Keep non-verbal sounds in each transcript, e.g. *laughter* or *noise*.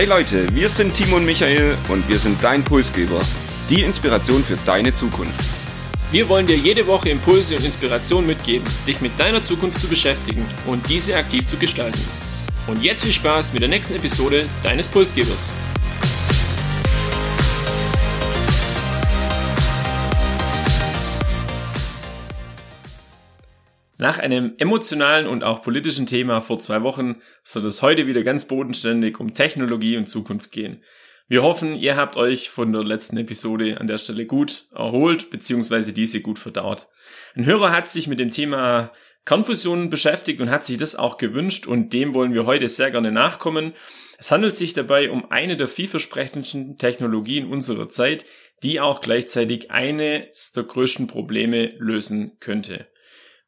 Hey Leute, wir sind Timo und Michael und wir sind dein Pulsgeber, die Inspiration für deine Zukunft. Wir wollen dir jede Woche Impulse und Inspiration mitgeben, dich mit deiner Zukunft zu beschäftigen und diese aktiv zu gestalten. Und jetzt viel Spaß mit der nächsten Episode deines Pulsgebers. Nach einem emotionalen und auch politischen Thema vor zwei Wochen soll es heute wieder ganz bodenständig um Technologie und Zukunft gehen. Wir hoffen, ihr habt euch von der letzten Episode an der Stelle gut erholt bzw. diese gut verdaut. Ein Hörer hat sich mit dem Thema Kernfusion beschäftigt und hat sich das auch gewünscht und dem wollen wir heute sehr gerne nachkommen. Es handelt sich dabei um eine der vielversprechendsten Technologien unserer Zeit, die auch gleichzeitig eines der größten Probleme lösen könnte.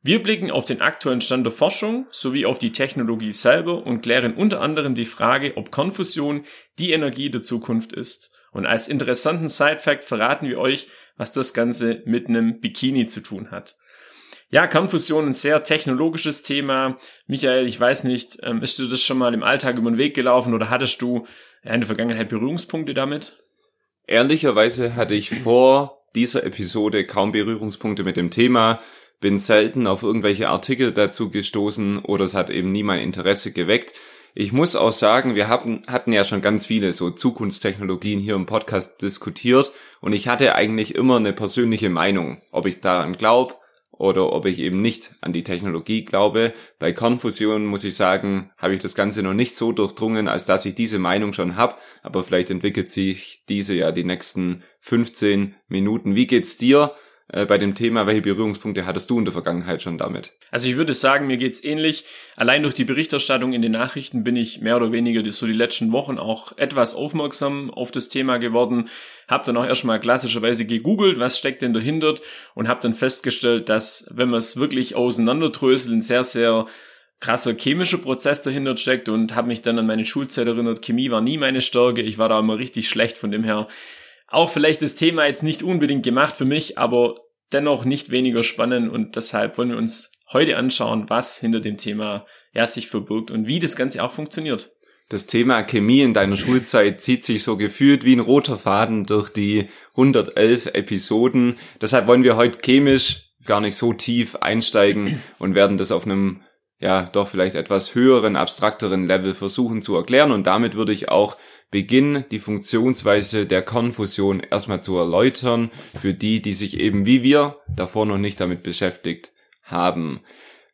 Wir blicken auf den aktuellen Stand der Forschung sowie auf die Technologie selber und klären unter anderem die Frage, ob Konfusion die Energie der Zukunft ist. Und als interessanten Side-Fact verraten wir euch, was das Ganze mit einem Bikini zu tun hat. Ja, Kernfusion ein sehr technologisches Thema. Michael, ich weiß nicht, ähm, ist dir das schon mal im Alltag über den Weg gelaufen oder hattest du in der Vergangenheit Berührungspunkte damit? Ehrlicherweise hatte ich vor dieser Episode kaum Berührungspunkte mit dem Thema bin selten auf irgendwelche Artikel dazu gestoßen oder es hat eben nie mein Interesse geweckt. Ich muss auch sagen, wir hatten, hatten ja schon ganz viele so Zukunftstechnologien hier im Podcast diskutiert und ich hatte eigentlich immer eine persönliche Meinung, ob ich daran glaube oder ob ich eben nicht an die Technologie glaube. Bei Kernfusion muss ich sagen, habe ich das Ganze noch nicht so durchdrungen, als dass ich diese Meinung schon habe, aber vielleicht entwickelt sich diese ja die nächsten 15 Minuten. Wie geht's dir? Äh, bei dem Thema, welche Berührungspunkte hattest du in der Vergangenheit schon damit? Also ich würde sagen, mir geht's ähnlich. Allein durch die Berichterstattung in den Nachrichten bin ich mehr oder weniger so die letzten Wochen auch etwas aufmerksam auf das Thema geworden. Hab dann auch erstmal klassischerweise gegoogelt, was steckt denn dahinter und habe dann festgestellt, dass wenn man es wirklich auseinanderdröselt, ein sehr, sehr krasser chemischer Prozess dahinter steckt und habe mich dann an meine Schulzeit erinnert. Chemie war nie meine Stärke, ich war da immer richtig schlecht, von dem her auch vielleicht das Thema jetzt nicht unbedingt gemacht für mich, aber dennoch nicht weniger spannend und deshalb wollen wir uns heute anschauen, was hinter dem Thema ja sich verbirgt und wie das Ganze auch funktioniert. Das Thema Chemie in deiner Schulzeit zieht sich so gefühlt wie ein roter Faden durch die 111 Episoden. Deshalb wollen wir heute chemisch gar nicht so tief einsteigen und werden das auf einem ja doch vielleicht etwas höheren, abstrakteren Level versuchen zu erklären. Und damit würde ich auch beginnen, die Funktionsweise der Konfusion erstmal zu erläutern, für die, die sich eben wie wir davor noch nicht damit beschäftigt haben.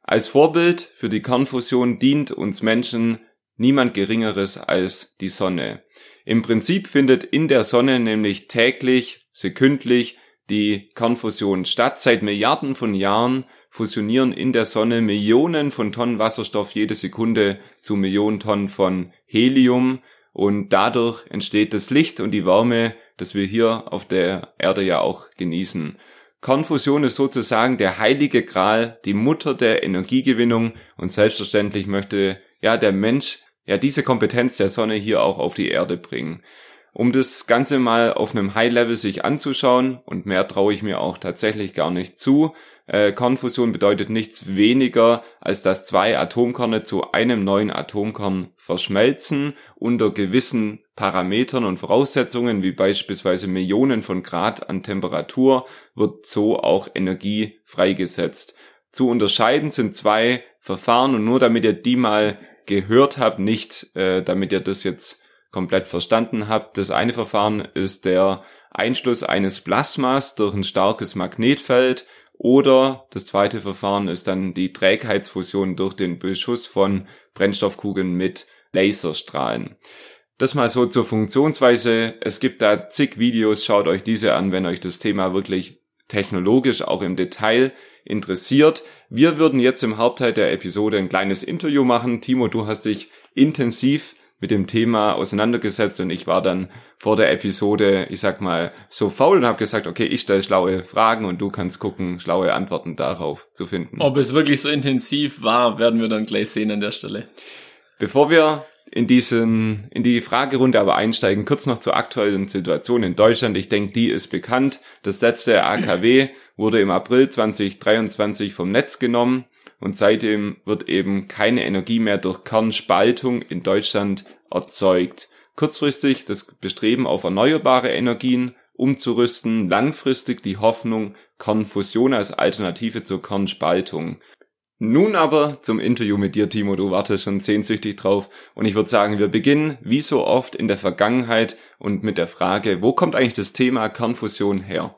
Als Vorbild für die Kernfusion dient uns Menschen niemand Geringeres als die Sonne. Im Prinzip findet in der Sonne nämlich täglich, sekündlich die Kernfusion statt. Seit Milliarden von Jahren fusionieren in der Sonne Millionen von Tonnen Wasserstoff jede Sekunde zu Millionen Tonnen von Helium und dadurch entsteht das Licht und die Wärme, das wir hier auf der Erde ja auch genießen. Kernfusion ist sozusagen der heilige Gral, die Mutter der Energiegewinnung und selbstverständlich möchte ja der Mensch ja diese Kompetenz der Sonne hier auch auf die Erde bringen. Um das Ganze mal auf einem High Level sich anzuschauen und mehr traue ich mir auch tatsächlich gar nicht zu, äh, Kernfusion bedeutet nichts weniger, als dass zwei Atomkerne zu einem neuen Atomkern verschmelzen unter gewissen Parametern und Voraussetzungen, wie beispielsweise Millionen von Grad an Temperatur, wird so auch Energie freigesetzt. Zu unterscheiden sind zwei Verfahren und nur damit ihr die mal gehört habt, nicht äh, damit ihr das jetzt komplett verstanden habt. Das eine Verfahren ist der Einschluss eines Plasmas durch ein starkes Magnetfeld oder das zweite Verfahren ist dann die Trägheitsfusion durch den Beschuss von Brennstoffkugeln mit Laserstrahlen. Das mal so zur Funktionsweise. Es gibt da zig Videos, schaut euch diese an, wenn euch das Thema wirklich technologisch auch im Detail interessiert. Wir würden jetzt im Hauptteil der Episode ein kleines Interview machen. Timo, du hast dich intensiv mit dem Thema auseinandergesetzt und ich war dann vor der Episode, ich sag mal, so faul und habe gesagt, okay, ich stelle schlaue Fragen und du kannst gucken, schlaue Antworten darauf zu finden. Ob es wirklich so intensiv war, werden wir dann gleich sehen an der Stelle. Bevor wir in diesen, in die Fragerunde aber einsteigen, kurz noch zur aktuellen Situation in Deutschland. Ich denke, die ist bekannt. Das letzte AKW wurde im April 2023 vom Netz genommen und seitdem wird eben keine Energie mehr durch Kernspaltung in Deutschland erzeugt. Kurzfristig das Bestreben auf erneuerbare Energien umzurüsten, langfristig die Hoffnung Kernfusion als Alternative zur Kernspaltung. Nun aber zum Interview mit dir, Timo. Du wartest schon sehnsüchtig drauf. Und ich würde sagen, wir beginnen wie so oft in der Vergangenheit und mit der Frage, wo kommt eigentlich das Thema Kernfusion her?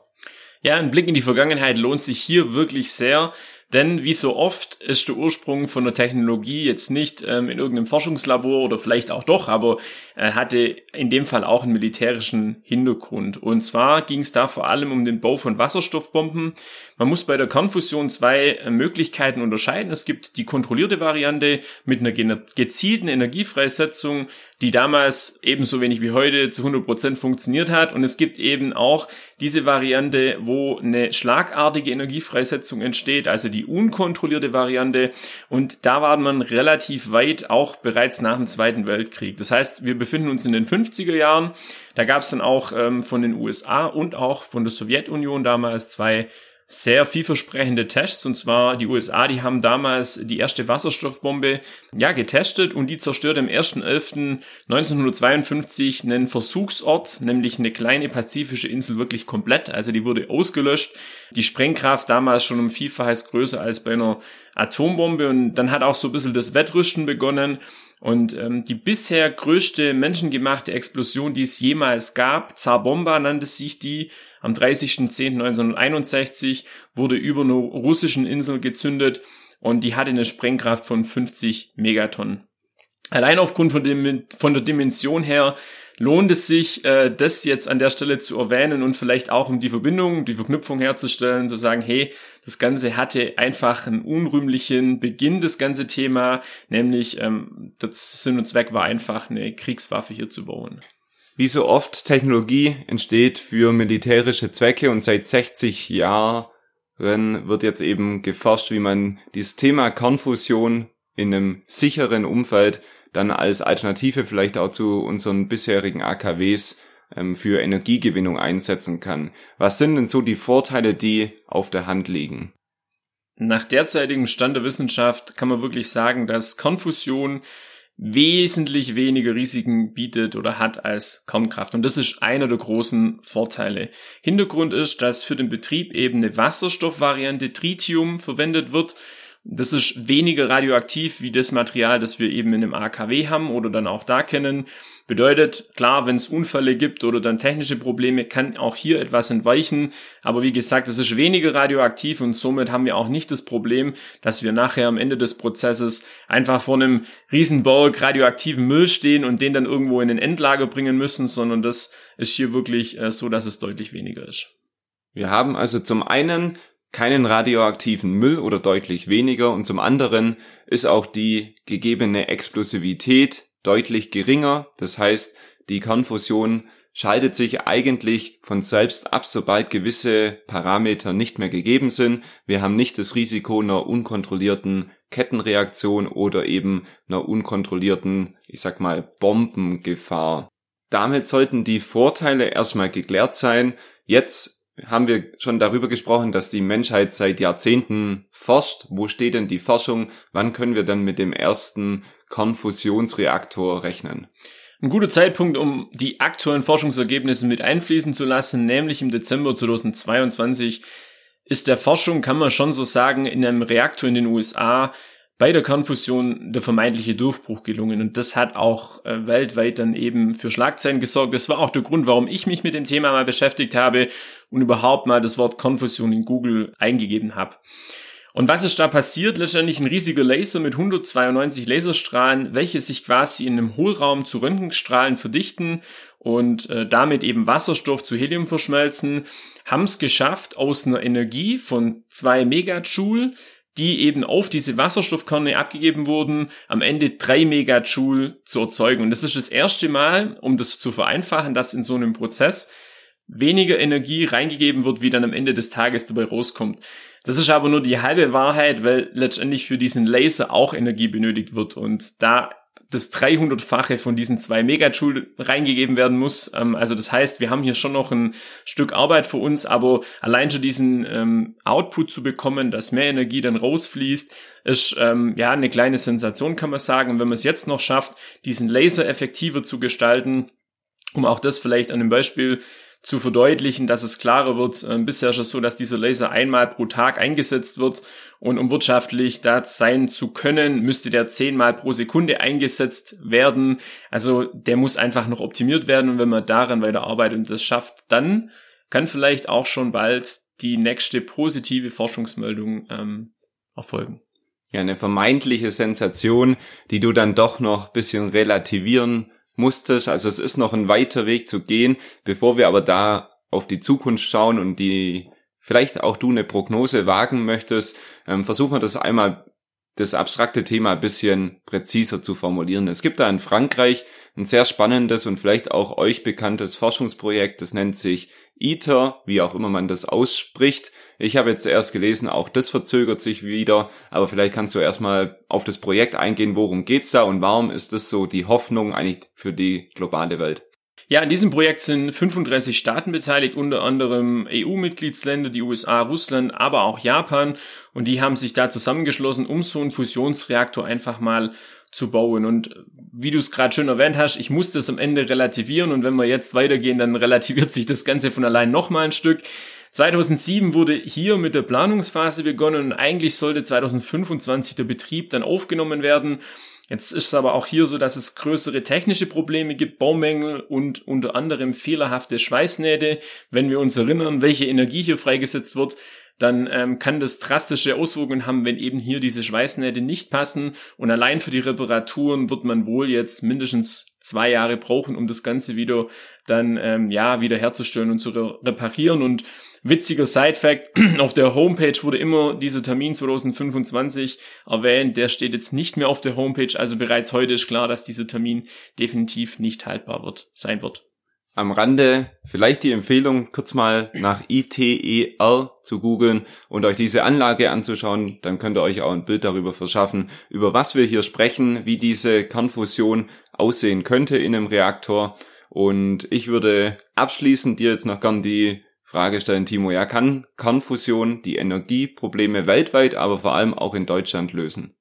Ja, ein Blick in die Vergangenheit lohnt sich hier wirklich sehr. Denn wie so oft ist der Ursprung von der Technologie jetzt nicht ähm, in irgendeinem Forschungslabor oder vielleicht auch doch, aber äh, hatte in dem Fall auch einen militärischen Hintergrund. Und zwar ging es da vor allem um den Bau von Wasserstoffbomben. Man muss bei der Kernfusion zwei äh, Möglichkeiten unterscheiden. Es gibt die kontrollierte Variante mit einer gezielten Energiefreisetzung, die damals ebenso wenig wie heute zu 100 Prozent funktioniert hat. Und es gibt eben auch diese Variante, wo eine schlagartige Energiefreisetzung entsteht, also die unkontrollierte Variante. Und da war man relativ weit, auch bereits nach dem Zweiten Weltkrieg. Das heißt, wir befinden uns in den 50er Jahren. Da gab es dann auch ähm, von den USA und auch von der Sowjetunion damals zwei sehr vielversprechende Tests. Und zwar die USA, die haben damals die erste Wasserstoffbombe ja getestet und die zerstört am 1.11.1952 einen Versuchsort, nämlich eine kleine pazifische Insel wirklich komplett. Also die wurde ausgelöscht. Die Sprengkraft damals schon um Vielfaches größer als bei einer Atombombe. Und dann hat auch so ein bisschen das Wettrüsten begonnen. Und ähm, die bisher größte menschengemachte Explosion, die es jemals gab, Zarbomba nannte sich die, am 30.10.1961 wurde über einer russischen Insel gezündet und die hatte eine Sprengkraft von 50 Megatonnen. Allein aufgrund von, dem, von der Dimension her lohnt es sich, äh, das jetzt an der Stelle zu erwähnen und vielleicht auch um die Verbindung, die Verknüpfung herzustellen, zu sagen, hey, das Ganze hatte einfach einen unrühmlichen Beginn, das ganze Thema, nämlich ähm, das Sinn und Zweck war einfach, eine Kriegswaffe hier zu bauen. Wie so oft, Technologie entsteht für militärische Zwecke und seit 60 Jahren wird jetzt eben geforscht, wie man dieses Thema Kernfusion in einem sicheren Umfeld dann als Alternative vielleicht auch zu unseren bisherigen AKWs ähm, für Energiegewinnung einsetzen kann. Was sind denn so die Vorteile, die auf der Hand liegen? Nach derzeitigem Stand der Wissenschaft kann man wirklich sagen, dass Konfusion wesentlich weniger Risiken bietet oder hat als Kernkraft. Und das ist einer der großen Vorteile. Hintergrund ist, dass für den Betrieb eben eine Wasserstoffvariante Tritium verwendet wird, das ist weniger radioaktiv wie das Material, das wir eben in einem AKW haben oder dann auch da kennen. Bedeutet, klar, wenn es Unfälle gibt oder dann technische Probleme, kann auch hier etwas entweichen. Aber wie gesagt, es ist weniger radioaktiv und somit haben wir auch nicht das Problem, dass wir nachher am Ende des Prozesses einfach vor einem Riesenberg radioaktiven Müll stehen und den dann irgendwo in ein Endlager bringen müssen, sondern das ist hier wirklich äh, so, dass es deutlich weniger ist. Wir haben also zum einen keinen radioaktiven Müll oder deutlich weniger und zum anderen ist auch die gegebene Explosivität deutlich geringer. Das heißt, die Kernfusion schaltet sich eigentlich von selbst ab, sobald gewisse Parameter nicht mehr gegeben sind. Wir haben nicht das Risiko einer unkontrollierten Kettenreaktion oder eben einer unkontrollierten, ich sag mal, Bombengefahr. Damit sollten die Vorteile erstmal geklärt sein. Jetzt haben wir schon darüber gesprochen, dass die Menschheit seit Jahrzehnten forscht. Wo steht denn die Forschung? Wann können wir dann mit dem ersten Konfusionsreaktor rechnen? Ein guter Zeitpunkt, um die aktuellen Forschungsergebnisse mit einfließen zu lassen, nämlich im Dezember 2022, ist der Forschung, kann man schon so sagen, in einem Reaktor in den USA bei der Kernfusion der vermeintliche Durchbruch gelungen. Und das hat auch äh, weltweit dann eben für Schlagzeilen gesorgt. Das war auch der Grund, warum ich mich mit dem Thema mal beschäftigt habe und überhaupt mal das Wort Kernfusion in Google eingegeben habe. Und was ist da passiert? Letztendlich ein riesiger Laser mit 192 Laserstrahlen, welche sich quasi in einem Hohlraum zu Röntgenstrahlen verdichten und äh, damit eben Wasserstoff zu Helium verschmelzen, haben es geschafft, aus einer Energie von zwei Megajoule die eben auf diese Wasserstoffkerne abgegeben wurden, am Ende drei Megajoule zu erzeugen. Und das ist das erste Mal, um das zu vereinfachen, dass in so einem Prozess weniger Energie reingegeben wird, wie dann am Ende des Tages dabei rauskommt. Das ist aber nur die halbe Wahrheit, weil letztendlich für diesen Laser auch Energie benötigt wird. Und da das 300-fache von diesen zwei Megajoule reingegeben werden muss. Ähm, also das heißt, wir haben hier schon noch ein Stück Arbeit für uns, aber allein schon diesen ähm, Output zu bekommen, dass mehr Energie dann rausfließt, ist ähm, ja eine kleine Sensation, kann man sagen. Und wenn man es jetzt noch schafft, diesen Laser effektiver zu gestalten, um auch das vielleicht an einem Beispiel zu verdeutlichen, dass es klarer wird. Ähm, bisher ist es so, dass dieser Laser einmal pro Tag eingesetzt wird und um wirtschaftlich da sein zu können, müsste der zehnmal pro Sekunde eingesetzt werden. Also der muss einfach noch optimiert werden und wenn man daran weiter arbeitet und das schafft, dann kann vielleicht auch schon bald die nächste positive Forschungsmeldung ähm, erfolgen. Ja, eine vermeintliche Sensation, die du dann doch noch bisschen relativieren musstest. Also es ist noch ein weiter Weg zu gehen, bevor wir aber da auf die Zukunft schauen und die vielleicht auch du eine Prognose wagen möchtest, ähm, versuchen wir das einmal das abstrakte Thema ein bisschen präziser zu formulieren. Es gibt da in Frankreich ein sehr spannendes und vielleicht auch euch bekanntes Forschungsprojekt, das nennt sich ITER, wie auch immer man das ausspricht. Ich habe jetzt erst gelesen, auch das verzögert sich wieder, aber vielleicht kannst du erstmal auf das Projekt eingehen, worum geht's da und warum ist das so die Hoffnung eigentlich für die globale Welt? Ja, in diesem Projekt sind 35 Staaten beteiligt, unter anderem EU-Mitgliedsländer, die USA, Russland, aber auch Japan. Und die haben sich da zusammengeschlossen, um so einen Fusionsreaktor einfach mal zu bauen. Und wie du es gerade schön erwähnt hast, ich muss das am Ende relativieren. Und wenn wir jetzt weitergehen, dann relativiert sich das Ganze von allein nochmal ein Stück. 2007 wurde hier mit der Planungsphase begonnen und eigentlich sollte 2025 der Betrieb dann aufgenommen werden. Jetzt ist es aber auch hier so, dass es größere technische Probleme gibt, Baumängel und unter anderem fehlerhafte Schweißnähte. Wenn wir uns erinnern, welche Energie hier freigesetzt wird, dann ähm, kann das drastische Auswirkungen haben, wenn eben hier diese Schweißnähte nicht passen. Und allein für die Reparaturen wird man wohl jetzt mindestens zwei Jahre brauchen, um das Ganze wieder dann ähm, ja wieder herzustellen und zu re reparieren. Und Witziger Side-Fact, *clears throat* auf der Homepage wurde immer dieser Termin 2025 erwähnt, der steht jetzt nicht mehr auf der Homepage, also bereits heute ist klar, dass dieser Termin definitiv nicht haltbar wird, sein wird. Am Rande vielleicht die Empfehlung, kurz mal nach ITER zu googeln und euch diese Anlage anzuschauen. Dann könnt ihr euch auch ein Bild darüber verschaffen, über was wir hier sprechen, wie diese Kernfusion aussehen könnte in einem Reaktor. Und ich würde abschließend dir jetzt noch gern die Frage stellen, Timo. Ja, kann Kernfusion die Energieprobleme weltweit, aber vor allem auch in Deutschland lösen?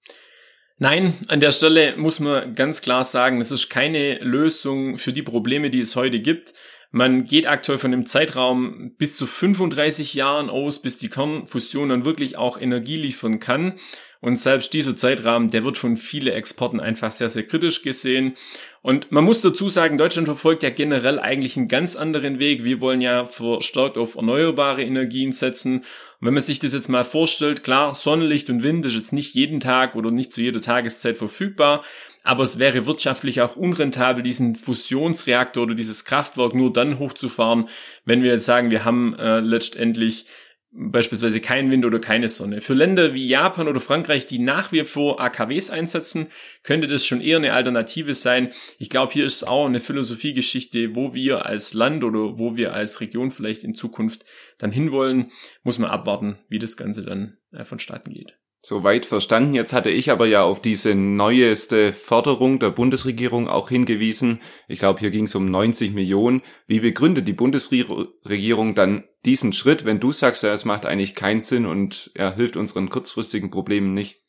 Nein, an der Stelle muss man ganz klar sagen, es ist keine Lösung für die Probleme, die es heute gibt. Man geht aktuell von dem Zeitraum bis zu 35 Jahren aus, bis die Kernfusion dann wirklich auch Energie liefern kann. Und selbst dieser Zeitrahmen, der wird von vielen Exporten einfach sehr, sehr kritisch gesehen. Und man muss dazu sagen, Deutschland verfolgt ja generell eigentlich einen ganz anderen Weg. Wir wollen ja verstärkt auf erneuerbare Energien setzen. Und wenn man sich das jetzt mal vorstellt, klar, Sonnenlicht und Wind ist jetzt nicht jeden Tag oder nicht zu jeder Tageszeit verfügbar. Aber es wäre wirtschaftlich auch unrentabel, diesen Fusionsreaktor oder dieses Kraftwerk nur dann hochzufahren, wenn wir jetzt sagen, wir haben äh, letztendlich beispielsweise kein Wind oder keine Sonne. Für Länder wie Japan oder Frankreich, die nach wie vor AKWs einsetzen, könnte das schon eher eine Alternative sein. Ich glaube, hier ist auch eine Philosophiegeschichte, wo wir als Land oder wo wir als Region vielleicht in Zukunft dann hinwollen, muss man abwarten, wie das Ganze dann äh, vonstatten geht. Soweit verstanden. Jetzt hatte ich aber ja auf diese neueste Förderung der Bundesregierung auch hingewiesen. Ich glaube, hier ging es um 90 Millionen. Wie begründet die Bundesregierung dann diesen Schritt, wenn du sagst, ja, es macht eigentlich keinen Sinn und er hilft unseren kurzfristigen Problemen nicht?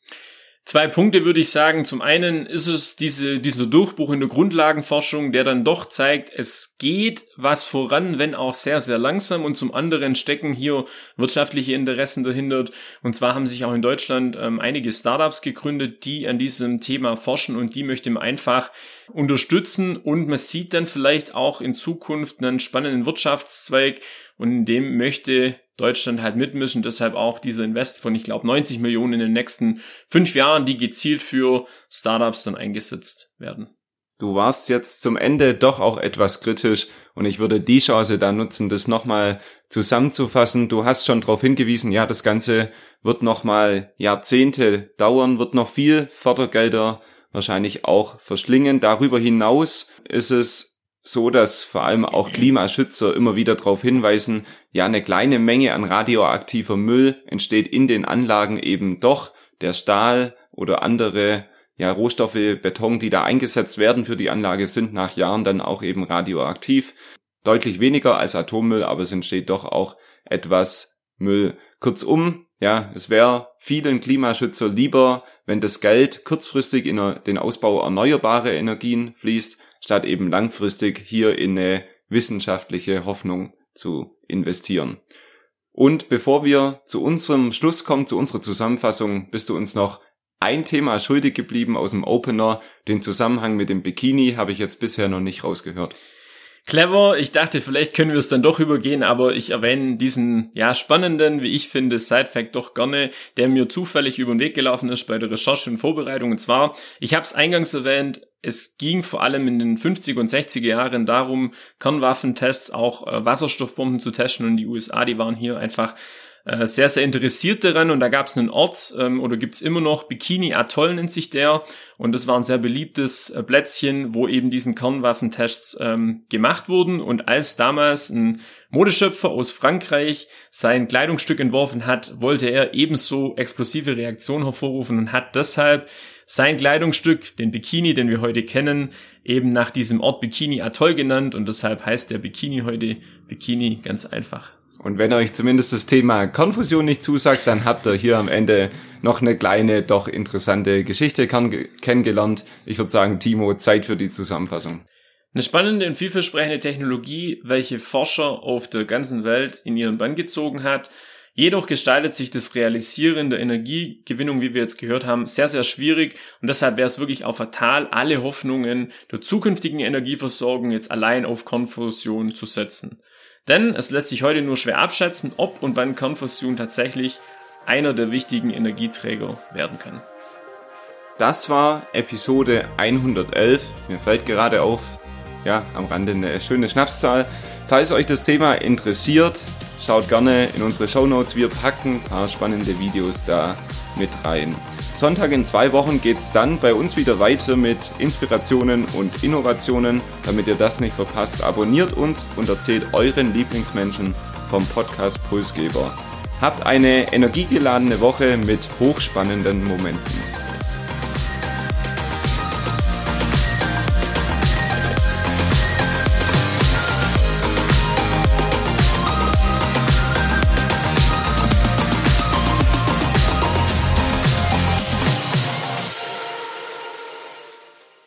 Zwei Punkte würde ich sagen. Zum einen ist es diese, dieser Durchbruch in der Grundlagenforschung, der dann doch zeigt, es geht was voran, wenn auch sehr, sehr langsam. Und zum anderen stecken hier wirtschaftliche Interessen dahinter. Und zwar haben sich auch in Deutschland ähm, einige Startups gegründet, die an diesem Thema forschen und die möchte man einfach unterstützen. Und man sieht dann vielleicht auch in Zukunft einen spannenden Wirtschaftszweig. Und in dem möchte Deutschland halt mitmischen. Deshalb auch dieser Invest von, ich glaube, 90 Millionen in den nächsten fünf Jahren, die gezielt für Startups dann eingesetzt werden. Du warst jetzt zum Ende doch auch etwas kritisch und ich würde die Chance da nutzen, das nochmal zusammenzufassen. Du hast schon darauf hingewiesen, ja, das Ganze wird nochmal Jahrzehnte dauern, wird noch viel Fördergelder wahrscheinlich auch verschlingen. Darüber hinaus ist es so, dass vor allem auch Klimaschützer immer wieder darauf hinweisen, ja, eine kleine Menge an radioaktiver Müll entsteht in den Anlagen eben doch. Der Stahl oder andere ja, Rohstoffe, Beton, die da eingesetzt werden für die Anlage, sind nach Jahren dann auch eben radioaktiv. Deutlich weniger als Atommüll, aber es entsteht doch auch etwas Müll. Kurzum, ja, es wäre vielen Klimaschützer lieber, wenn das Geld kurzfristig in den Ausbau erneuerbarer Energien fließt, statt eben langfristig hier in eine wissenschaftliche Hoffnung zu investieren. Und bevor wir zu unserem Schluss kommen, zu unserer Zusammenfassung, bist du uns noch ein Thema schuldig geblieben aus dem Opener. Den Zusammenhang mit dem Bikini habe ich jetzt bisher noch nicht rausgehört. Clever, ich dachte, vielleicht können wir es dann doch übergehen, aber ich erwähne diesen, ja, spannenden, wie ich finde, Side-Fact doch gerne, der mir zufällig über den Weg gelaufen ist bei der Recherche und Vorbereitung. Und zwar, ich habe es eingangs erwähnt, es ging vor allem in den 50er und 60er Jahren darum, Kernwaffentests, auch äh, Wasserstoffbomben zu testen. Und die USA, die waren hier einfach äh, sehr, sehr interessiert daran. Und da gab es einen Ort ähm, oder gibt's immer noch, Bikini Atoll nennt sich der. Und das war ein sehr beliebtes äh, Plätzchen, wo eben diesen Kernwaffentests ähm, gemacht wurden. Und als damals ein Modeschöpfer aus Frankreich sein Kleidungsstück entworfen hat, wollte er ebenso explosive Reaktionen hervorrufen und hat deshalb sein Kleidungsstück, den Bikini, den wir heute kennen, eben nach diesem Ort Bikini Atoll genannt und deshalb heißt der Bikini heute Bikini ganz einfach. Und wenn euch zumindest das Thema Konfusion nicht zusagt, dann habt ihr hier am Ende noch eine kleine, doch interessante Geschichte kennengelernt. Ich würde sagen, Timo, Zeit für die Zusammenfassung. Eine spannende und vielversprechende Technologie, welche Forscher auf der ganzen Welt in ihren Bann gezogen hat. Jedoch gestaltet sich das Realisieren der Energiegewinnung, wie wir jetzt gehört haben, sehr, sehr schwierig und deshalb wäre es wirklich auch fatal, alle Hoffnungen der zukünftigen Energieversorgung jetzt allein auf Konfusion zu setzen. Denn es lässt sich heute nur schwer abschätzen, ob und wann Kernfusion tatsächlich einer der wichtigen Energieträger werden kann. Das war Episode 111. Mir fällt gerade auf, ja, am Rande eine schöne Schnapszahl. Falls euch das Thema interessiert, schaut gerne in unsere Show Notes. Wir packen ein paar spannende Videos da mit rein. Sonntag in zwei Wochen geht es dann bei uns wieder weiter mit Inspirationen und Innovationen. Damit ihr das nicht verpasst, abonniert uns und erzählt euren Lieblingsmenschen vom Podcast Pulsgeber. Habt eine energiegeladene Woche mit hochspannenden Momenten.